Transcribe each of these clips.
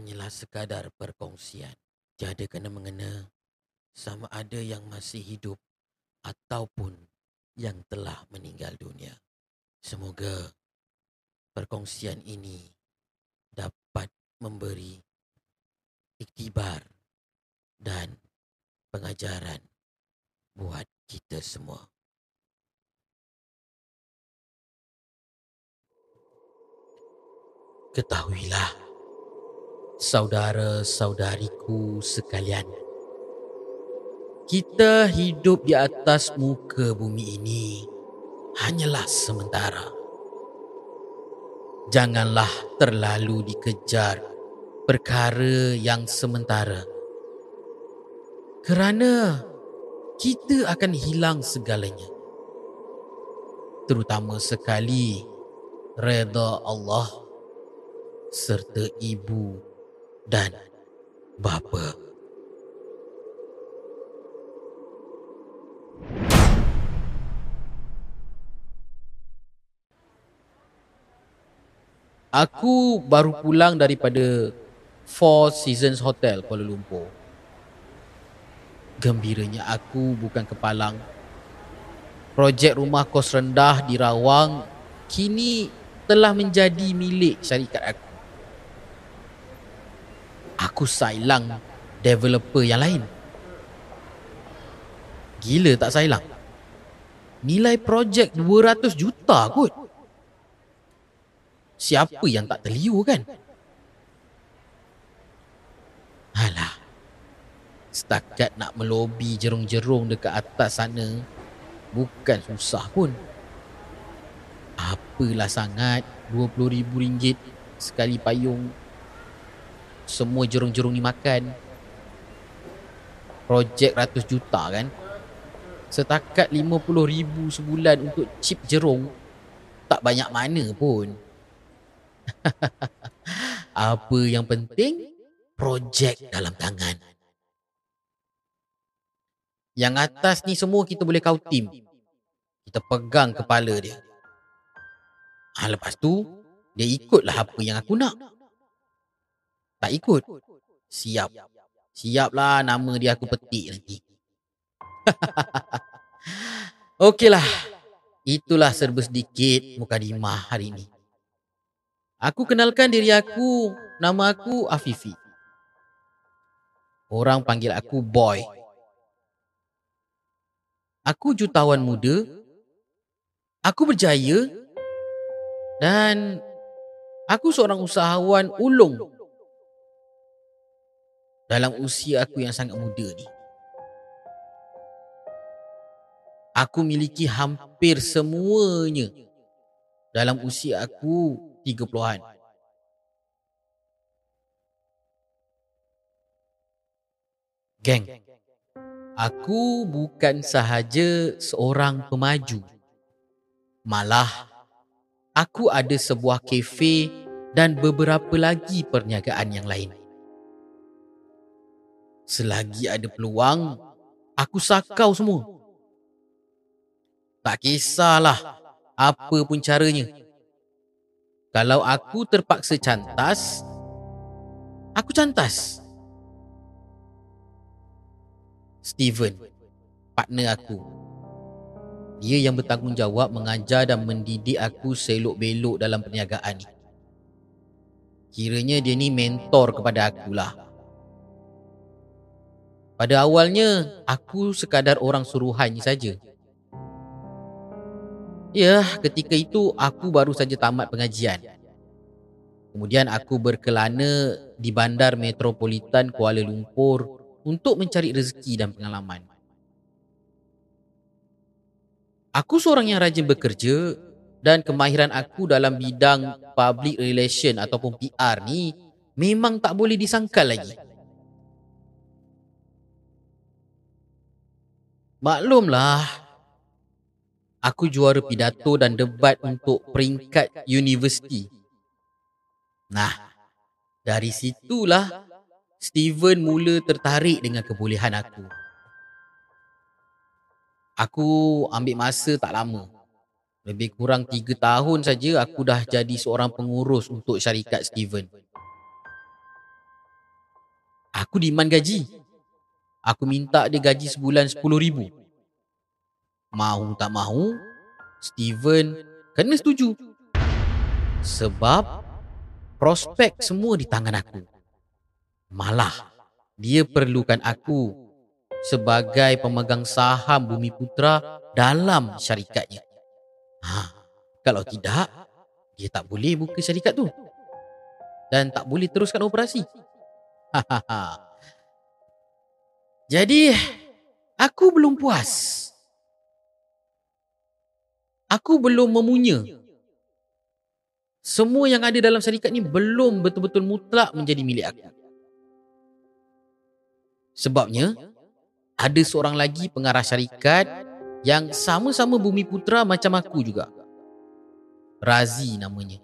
Hanyalah sekadar perkongsian. Tiada kena mengena sama ada yang masih hidup ataupun yang telah meninggal dunia. Semoga perkongsian ini dapat memberi iktibar dan pengajaran buat kita semua. Ketahuilah, saudara-saudariku sekalian, kita hidup di atas muka bumi ini hanyalah sementara. Janganlah terlalu dikejar perkara yang sementara. Kerana kita akan hilang segalanya. Terutama sekali reda Allah serta ibu dan bapa. Aku baru pulang daripada Four Seasons Hotel Kuala Lumpur. Gembiranya aku bukan kepalang. Projek rumah kos rendah di Rawang kini telah menjadi milik syarikat aku sailang developer yang lain. Gila tak sailang? Nilai projek 200 juta kot. Siapa yang tak terliu kan? Alah. Setakat nak melobi jerung-jerung dekat atas sana bukan susah pun. Apalah sangat RM20,000 sekali payung semua jerung-jerung ni makan. Projek ratus juta kan. Setakat puluh ribu sebulan untuk chip jerung tak banyak mana pun. Apa yang penting? Projek dalam tangan. Yang atas ni semua kita boleh kau tim. Kita pegang kepala dia. Ha, lepas tu dia ikutlah apa yang aku nak tak ikut. Siap. Siaplah nama dia aku petik nanti. Okeylah. Itulah serba sedikit mukadimah hari ini. Aku kenalkan diri aku. Nama aku Afifi. Orang panggil aku Boy. Aku jutawan muda. Aku berjaya. Dan aku seorang usahawan ulung dalam usia aku yang sangat muda ni. Aku miliki hampir semuanya dalam usia aku 30-an. Geng, aku bukan sahaja seorang pemaju. Malah, aku ada sebuah kafe dan beberapa lagi perniagaan yang lain. Selagi ada peluang, aku sakau semua. Tak kisahlah apa pun caranya. Kalau aku terpaksa cantas, aku cantas. Steven, partner aku. Dia yang bertanggungjawab mengajar dan mendidik aku selok-belok dalam perniagaan ni. Kiranya dia ni mentor kepada akulah. Pada awalnya, aku sekadar orang suruhan saja. Ya, ketika itu aku baru saja tamat pengajian. Kemudian aku berkelana di Bandar Metropolitan Kuala Lumpur untuk mencari rezeki dan pengalaman. Aku seorang yang rajin bekerja dan kemahiran aku dalam bidang public relation ataupun PR ni memang tak boleh disangkal lagi. Maklumlah, aku juara pidato dan debat untuk peringkat universiti. Nah, dari situlah Steven mula tertarik dengan kebolehan aku. Aku ambil masa tak lama. Lebih kurang tiga tahun saja aku dah jadi seorang pengurus untuk syarikat Steven. Aku demand gaji. Aku minta dia gaji sebulan RM10,000. Mahu tak mahu, Steven kena setuju. Sebab prospek semua di tangan aku. Malah, dia perlukan aku sebagai pemegang saham Bumi Putra dalam syarikatnya. Ha, kalau tidak, dia tak boleh buka syarikat tu. Dan tak boleh teruskan operasi. Jadi, aku belum puas. Aku belum memunya. Semua yang ada dalam syarikat ni belum betul-betul mutlak menjadi milik aku. Sebabnya, ada seorang lagi pengarah syarikat yang sama-sama bumi putra macam aku juga. Razi namanya.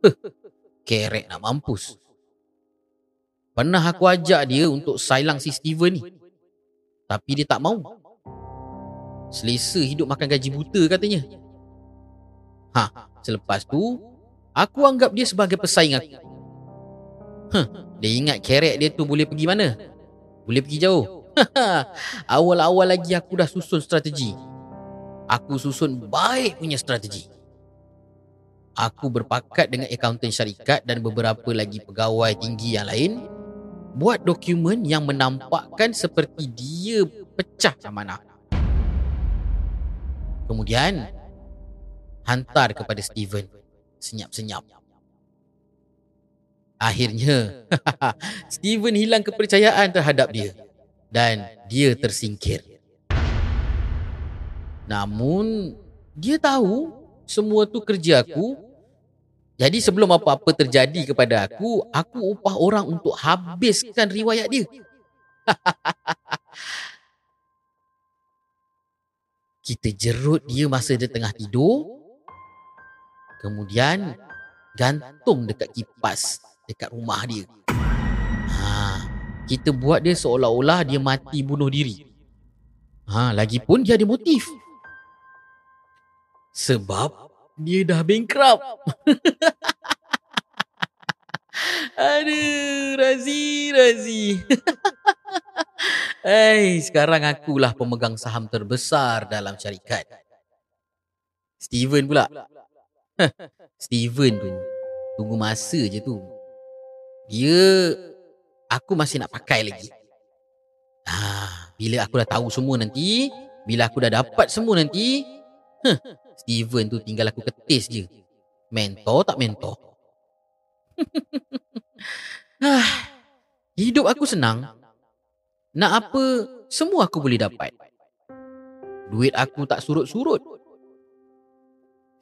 Huh, kerek nak mampus. Pernah aku ajak dia untuk sailang si Steven ni. Tapi dia tak mau. Selesa hidup makan gaji buta katanya. Ha, selepas tu, aku anggap dia sebagai pesaing aku. Huh, dia ingat kerek dia tu boleh pergi mana? Boleh pergi jauh. Awal-awal lagi aku dah susun strategi. Aku susun baik punya strategi. Aku berpakat dengan akaunten syarikat dan beberapa lagi pegawai tinggi yang lain buat dokumen yang menampakkan seperti dia pecah amanah. Kemudian hantar kepada Steven senyap-senyap. Akhirnya Steven hilang kepercayaan terhadap dia dan dia tersingkir. Namun dia tahu semua tu kerja aku. Jadi sebelum apa-apa terjadi kepada aku, aku upah orang untuk habiskan riwayat dia. Kita jerut dia masa dia tengah tidur. Kemudian gantung dekat kipas dekat rumah dia kita buat dia seolah-olah dia mati bunuh diri. Ha, lagipun dia ada motif. Sebab dia dah bankrupt. Aduh, Razi, Razi. Hei, sekarang akulah pemegang saham terbesar dalam syarikat. Steven pula. Steven tu, tunggu masa je tu. Dia aku masih nak pakai lagi. Ah, bila aku dah tahu semua nanti, bila aku dah dapat semua nanti, huh, Steven tu tinggal aku ketis je. Mentor tak mentor. ah, hidup aku senang. Nak apa, semua aku boleh dapat. Duit aku tak surut-surut.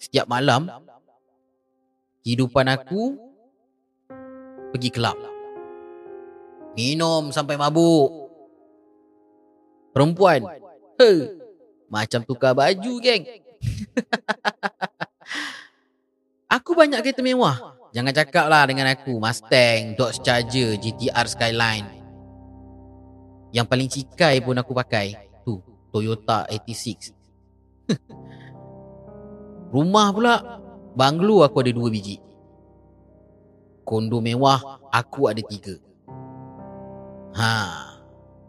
Setiap malam, kehidupan aku pergi kelab. Minum sampai mabuk. Perempuan. He. Macam tukar baju, geng. Aku banyak kereta mewah. Jangan cakap lah dengan aku. Mustang, Dodge Charger, GTR Skyline. Yang paling cikai pun aku pakai. Tu, Toyota 86. Rumah pula, banglo aku ada dua biji. Kondo mewah, aku ada tiga. Ha.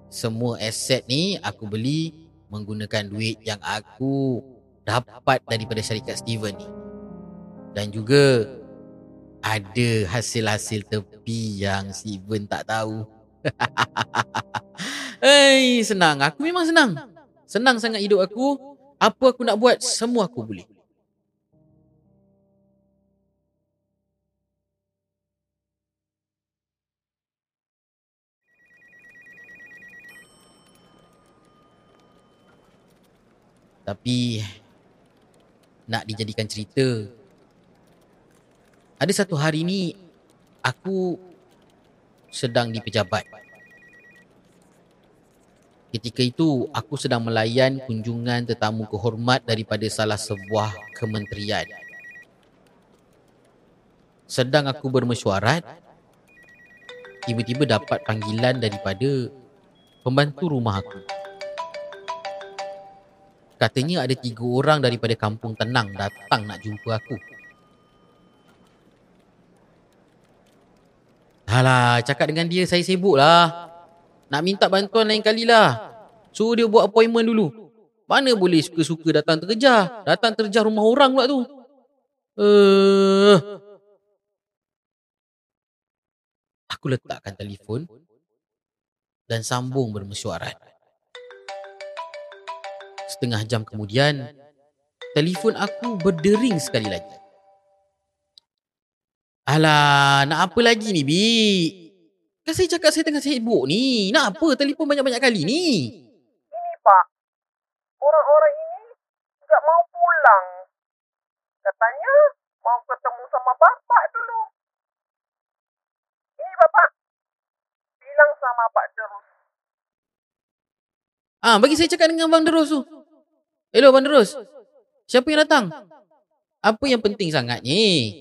Semua aset ni aku beli menggunakan duit yang aku dapat daripada syarikat Steven ni. Dan juga ada hasil-hasil tepi yang Steven tak tahu. Hei, senang. Aku memang senang. Senang sangat hidup aku. Apa aku nak buat, semua aku boleh. Tapi nak dijadikan cerita. Ada satu hari ni aku sedang di pejabat. Ketika itu aku sedang melayan kunjungan tetamu kehormat daripada salah sebuah kementerian. Sedang aku bermesyuarat, tiba-tiba dapat panggilan daripada pembantu rumah aku. Katanya ada tiga orang daripada kampung tenang datang nak jumpa aku. Alah, cakap dengan dia saya sibuk lah. Nak minta bantuan lain kali lah. Suruh dia buat appointment dulu. Mana boleh suka-suka datang terkejar. Datang terkejar rumah orang pula tu. Uh, aku letakkan telefon dan sambung bermesyuarat. Setengah jam kemudian, telefon aku berdering sekali lagi. Alah, nak apa lagi ni, Bi? Kan saya cakap saya tengah sibuk ni. Nak apa telefon banyak-banyak kali ni? Ini, Pak. Orang-orang ini tak mau pulang. Katanya mau ketemu sama Bapak dulu. Ini, Bapak. Bilang sama Pak Derus. Ah, bagi saya cakap dengan Bang Derus tu. Hello, Bang Derus. Siapa yang datang? Apa yang penting sangat ni?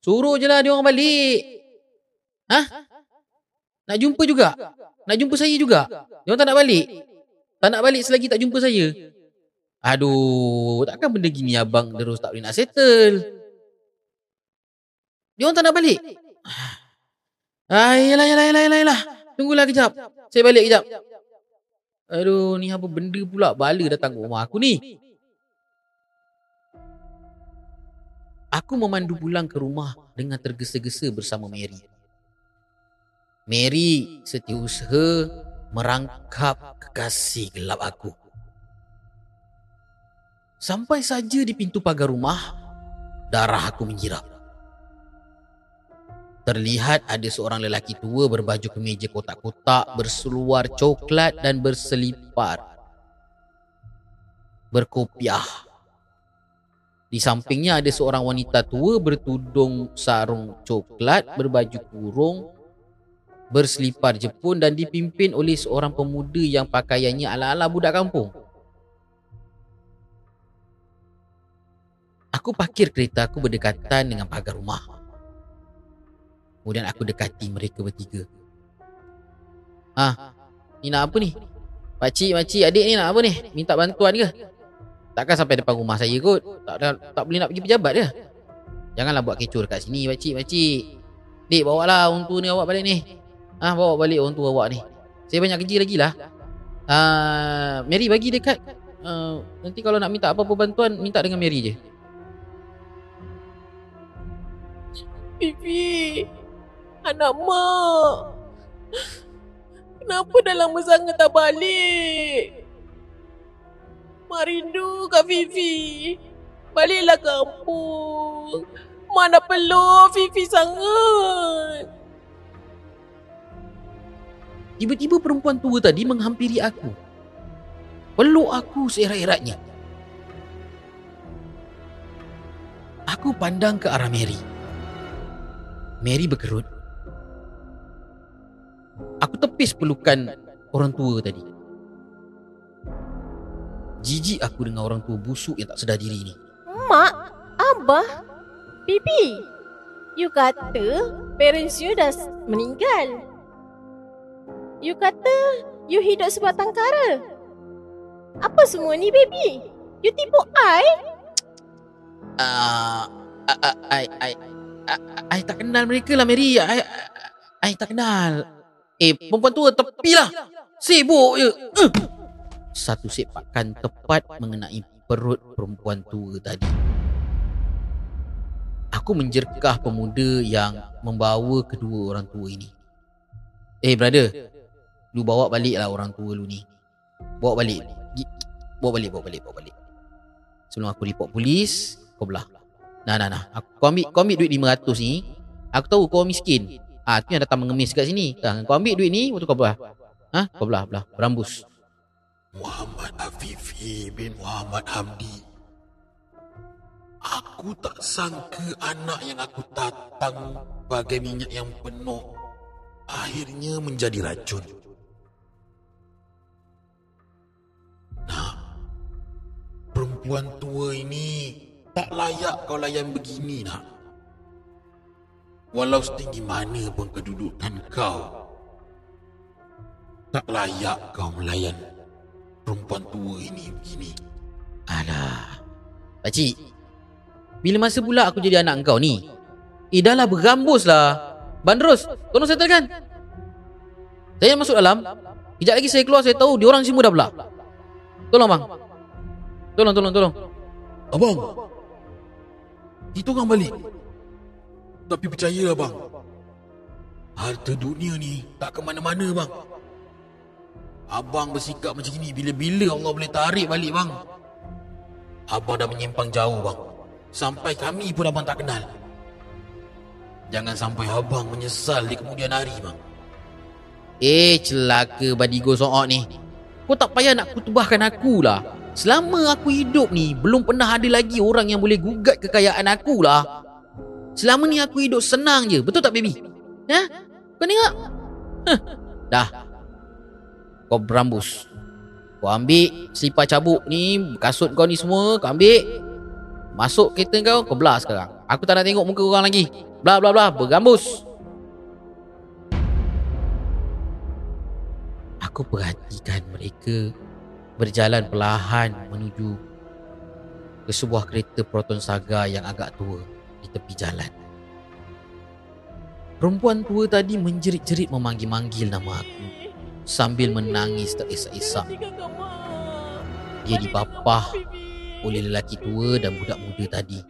Suruh je lah dia orang balik. Ha? Nak jumpa juga? Nak jumpa saya juga? Dia orang tak nak balik? Tak nak balik selagi tak jumpa saya? Aduh, takkan benda gini abang terus tak boleh nak settle. Dia orang tak nak balik? Ah, yalah, yalah, yalah, yalah, yalah. Tunggulah kejap. Saya balik kejap. Aduh, ni apa benda pula bala datang ke rumah aku ni? Aku memandu pulang ke rumah dengan tergesa-gesa bersama Mary. Mary setiausaha merangkap kekasih gelap aku. Sampai saja di pintu pagar rumah, darah aku menjirap. Terlihat ada seorang lelaki tua berbaju kemeja kotak-kotak, berseluar coklat dan berselipar. Berkopiah di sampingnya ada seorang wanita tua bertudung sarung coklat, berbaju kurung, berselipar jepun dan dipimpin oleh seorang pemuda yang pakaiannya ala-ala budak kampung. Aku parkir kereta aku berdekatan dengan pagar rumah. Kemudian aku dekati mereka bertiga. Ah, ni nak apa ni? Pakcik, makcik, adik ni nak apa ni? Minta bantuan ke? Takkan sampai depan rumah saya kot. Tak, tak, tak boleh nak pergi pejabat dia Janganlah buat kecoh dekat sini Pakcik, pakcik Dik, bawa lah tua ni awak balik ni. Ah, Bawa balik tua awak ni. Saya banyak kerja lagi lah. Uh, Mary bagi dekat. Uh, Nanti kalau nak minta apa-apa bantuan Minta dengan Mary je. Fifi Anak mak Kenapa dah lama sangat tak balik Mak rindu Kak Fifi. Baliklah kampung. Mak nak peluk Fifi sangat. Tiba-tiba perempuan tua tadi menghampiri aku. Peluk aku seerat-eratnya. Aku pandang ke arah Mary. Mary berkerut. Aku tepis pelukan orang tua tadi. Jijik aku dengan orang tua busuk yang tak sedar diri ni. Mak, Abah, Bibi. You kata parents you dah meninggal. You kata you hidup sebab tangkara. Apa semua ni, baby? You tipu I? Ah, uh, I, I, I, I tak kenal mereka lah, Mary. I, I, I tak kenal. Eh, perempuan tua, tepilah. Sibuk je. Uh satu sepakan tepat mengenai perut perempuan tua tadi. Aku menjerkah pemuda yang membawa kedua orang tua ini. Eh brother, lu bawa balik lah orang tua lu ni. Bawa balik. Bawa balik, bawa balik, bawa balik. Sebelum aku report polis, kau belah. Nah, nah, nah. Aku, kau, ambil, kau ambil duit 500 ni. Aku tahu kau miskin. Ah, tu yang datang mengemis kat sini. Kau ambil duit ni, waktu kau belah. Ha? Kau belah, belah. Berambus. Muhammad Afifi bin Muhammad Hamdi. Aku tak sangka anak yang aku tatang bagai minyak yang penuh akhirnya menjadi racun. Nah, perempuan tua ini tak layak kau layan begini nak. Walau setinggi mana pun kedudukan kau, tak layak kau melayan perempuan tua ini begini. Alah. Pakcik. Bila masa pula aku jadi anak kau ni? Eh dah lah bergambus lah. Bandros, tolong settlekan. Saya masuk dalam. Kejap lagi saya keluar saya tahu diorang semua dah belah. Tolong bang. Tolong, tolong, tolong. Abang. Kita orang balik. Tapi percayalah bang. Harta dunia ni tak ke mana-mana bang. Abang bersikap macam ni bila-bila Allah boleh tarik balik bang. Abang dah menyimpang jauh bang. Sampai kami pun abang tak kenal. Jangan sampai abang menyesal di kemudian hari bang. Eh celaka badigo sook ni. Kau tak payah nak kutubahkan aku lah. Selama aku hidup ni belum pernah ada lagi orang yang boleh gugat kekayaan aku lah. Selama ni aku hidup senang je. Betul tak baby? Ha? Kau tengok? Huh. Dah. Kau berambus. Kau ambil selipar cabuk ni, kasut kau ni semua, kau ambil. Masuk kereta kau, kau belah sekarang. Aku tak nak tengok muka orang lagi. Belah, belah, belah. Bergambus. Aku perhatikan mereka berjalan perlahan menuju ke sebuah kereta Proton Saga yang agak tua di tepi jalan. Perempuan tua tadi menjerit-jerit memanggil-manggil nama aku sambil menangis terisak-isak. Dia dibapah oleh lelaki tua dan budak muda tadi.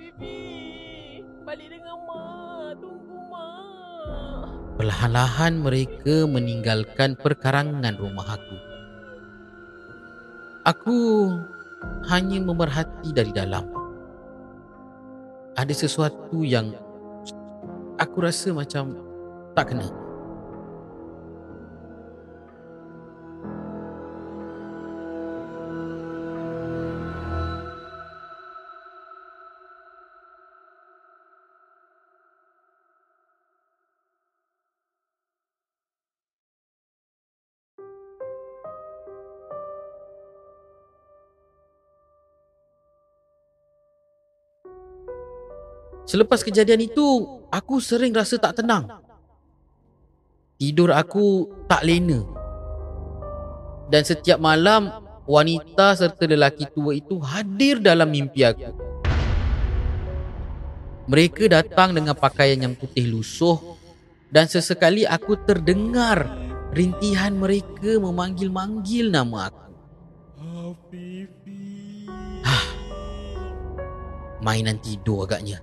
Perlahan-lahan mereka meninggalkan perkarangan rumah aku. Aku hanya memerhati dari dalam. Ada sesuatu yang aku rasa macam tak kena. Selepas kejadian itu, aku sering rasa tak tenang. Tidur aku tak lena. Dan setiap malam, wanita serta lelaki tua itu hadir dalam mimpi aku. Mereka datang dengan pakaian yang putih lusuh dan sesekali aku terdengar rintihan mereka memanggil-manggil nama aku. Hah. Mainan tidur agaknya.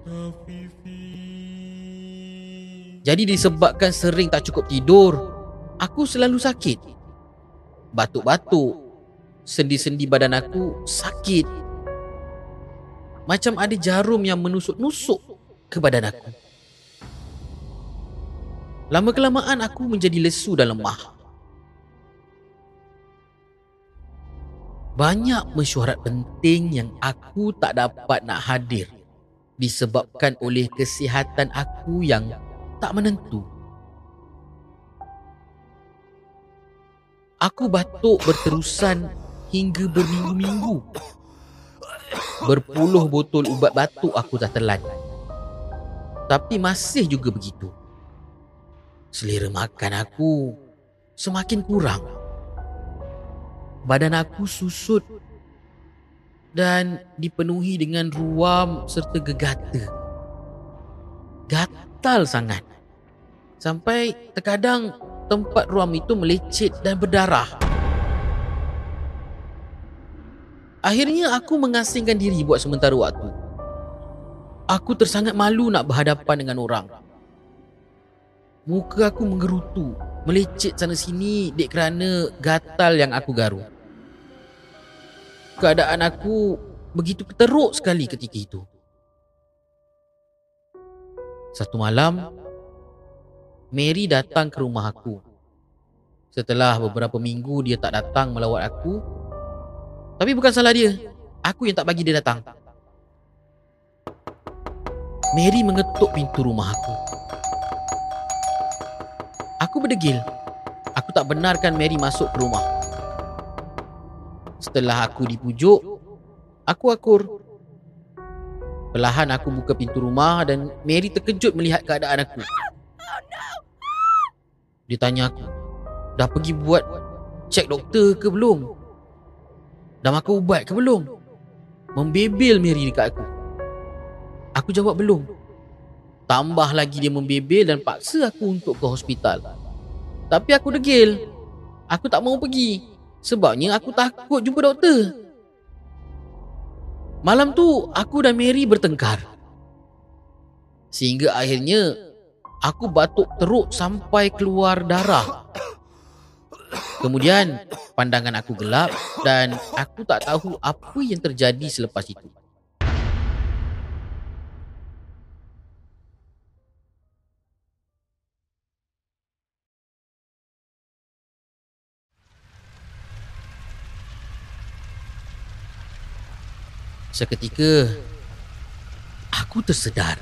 Jadi disebabkan sering tak cukup tidur, aku selalu sakit. Batuk-batuk, sendi-sendi badan aku sakit. Macam ada jarum yang menusuk-nusuk ke badan aku. Lama-kelamaan aku menjadi lesu dan lemah. Banyak mesyuarat penting yang aku tak dapat nak hadir disebabkan oleh kesihatan aku yang tak menentu. Aku batuk berterusan hingga berminggu-minggu. Berpuluh botol ubat batuk aku dah telan. Tapi masih juga begitu. Selera makan aku semakin kurang. Badan aku susut dan dipenuhi dengan ruam serta gegata. Gatal sangat. Sampai terkadang tempat ruam itu melecet dan berdarah. Akhirnya aku mengasingkan diri buat sementara waktu. Aku tersangat malu nak berhadapan dengan orang. Muka aku menggerutu, melecet sana sini dek kerana gatal yang aku garu. Keadaan aku begitu teruk sekali ketika itu. Satu malam, Mary datang ke rumah aku. Setelah beberapa minggu dia tak datang melawat aku. Tapi bukan salah dia. Aku yang tak bagi dia datang. Mary mengetuk pintu rumah aku. Aku berdegil. Aku tak benarkan Mary masuk ke rumah. Setelah aku dipujuk, aku akur. Perlahan aku buka pintu rumah dan Mary terkejut melihat keadaan aku. Dia tanya aku, dah pergi buat cek doktor ke belum? Dah makan ubat ke belum? membebel Mary dekat aku. Aku jawab belum. Tambah lagi dia membebel dan paksa aku untuk ke hospital. Tapi aku degil. Aku tak mau pergi. Sebabnya aku takut jumpa doktor. Malam tu aku dan Mary bertengkar. Sehingga akhirnya aku batuk teruk sampai keluar darah. Kemudian pandangan aku gelap dan aku tak tahu apa yang terjadi selepas itu. Seketika aku tersedar.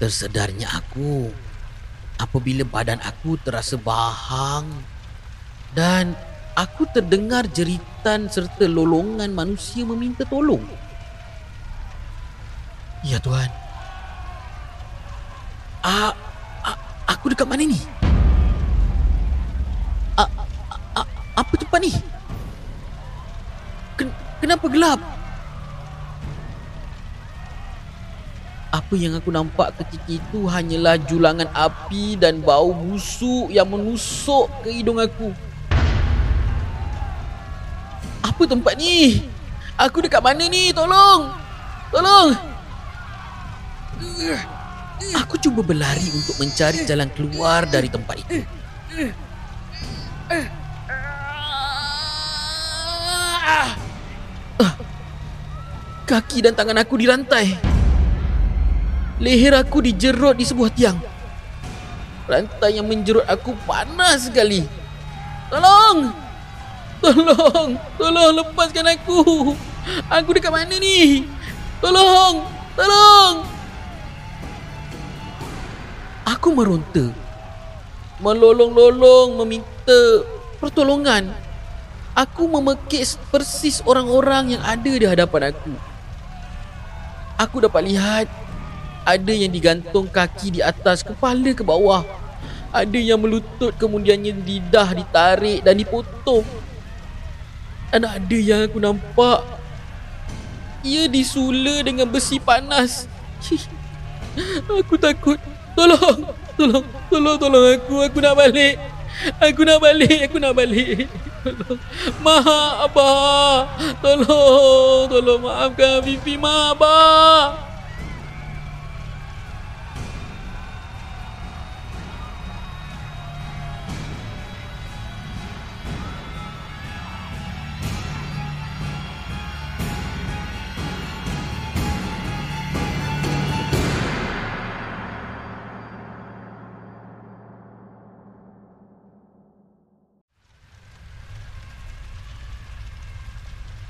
Tersedarnya aku apabila badan aku terasa bahang dan aku terdengar jeritan serta lolongan manusia meminta tolong. Ya Tuhan. A, a, aku dekat mana ni? A, a, a, apa tempat ni? Ken, kenapa gelap? Apa yang aku nampak ketika itu hanyalah julangan api dan bau busuk yang menusuk ke hidung aku. Apa tempat ni? Aku dekat mana ni? Tolong! Tolong! Aku cuba berlari untuk mencari jalan keluar dari tempat itu. Ah. Kaki dan tangan aku dirantai. Leher aku dijerut di sebuah tiang. Rantai yang menjerut aku panas sekali. Tolong! Tolong! Tolong lepaskan aku! Aku dekat mana ni? Tolong! Tolong! Aku meronta. Melolong-lolong meminta pertolongan. Aku memekik persis orang-orang yang ada di hadapan aku. Aku dapat lihat ada yang digantung kaki di atas kepala ke bawah. Ada yang melutut kemudiannya lidah ditarik dan dipotong. Dan ada yang aku nampak ia disula dengan besi panas. Aku takut. Tolong, tolong, tolong, tolong aku. Aku nak balik. Aku nak balik, aku nak balik. Tolong. Mak, Abah. Tolong, tolong maafkan Fifi, Mak, Abah.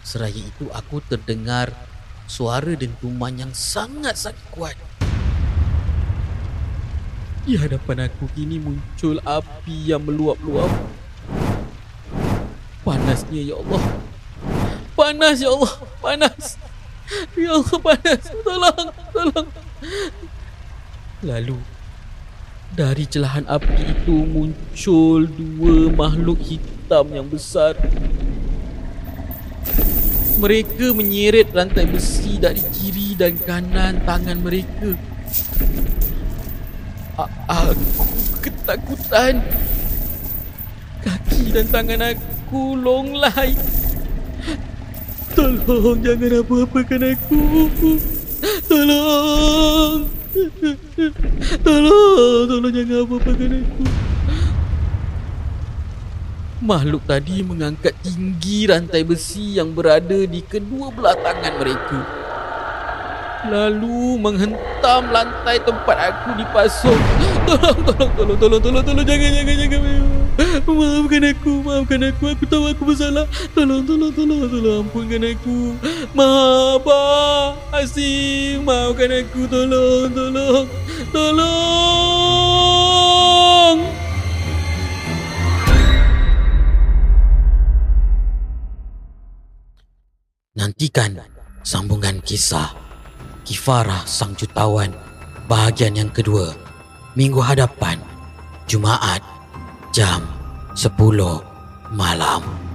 Seraya itu aku terdengar suara dentuman yang sangat-sangat kuat. Di hadapan aku kini muncul api yang meluap-luap. Panasnya ya Allah. Panas ya Allah, panas. Ya Allah panas. Tolong, tolong. Lalu dari celahan api itu muncul dua makhluk hitam yang besar mereka menyeret rantai besi dari kiri dan kanan tangan mereka. Aku ketakutan. Kaki dan tangan aku longlai. Tolong jangan apa-apakan aku. Tolong. Tolong, tolong jangan apa-apakan aku. Makhluk tadi mengangkat tinggi rantai besi yang berada di kedua belah tangan mereka. Lalu menghentam lantai tempat aku dipasung. Tolong, tolong, tolong, tolong, tolong, tolong, jangan, jangan, jangan. Maafkan aku, maafkan aku. Aku tahu aku bersalah. Tolong, tolong, tolong, tolong, ampunkan aku. Maaf, Asim, maafkan aku. Tolong, tolong, tolong. Nantikan sambungan kisah Kifarah Sang Jutawan bahagian yang kedua minggu hadapan Jumaat jam 10 malam.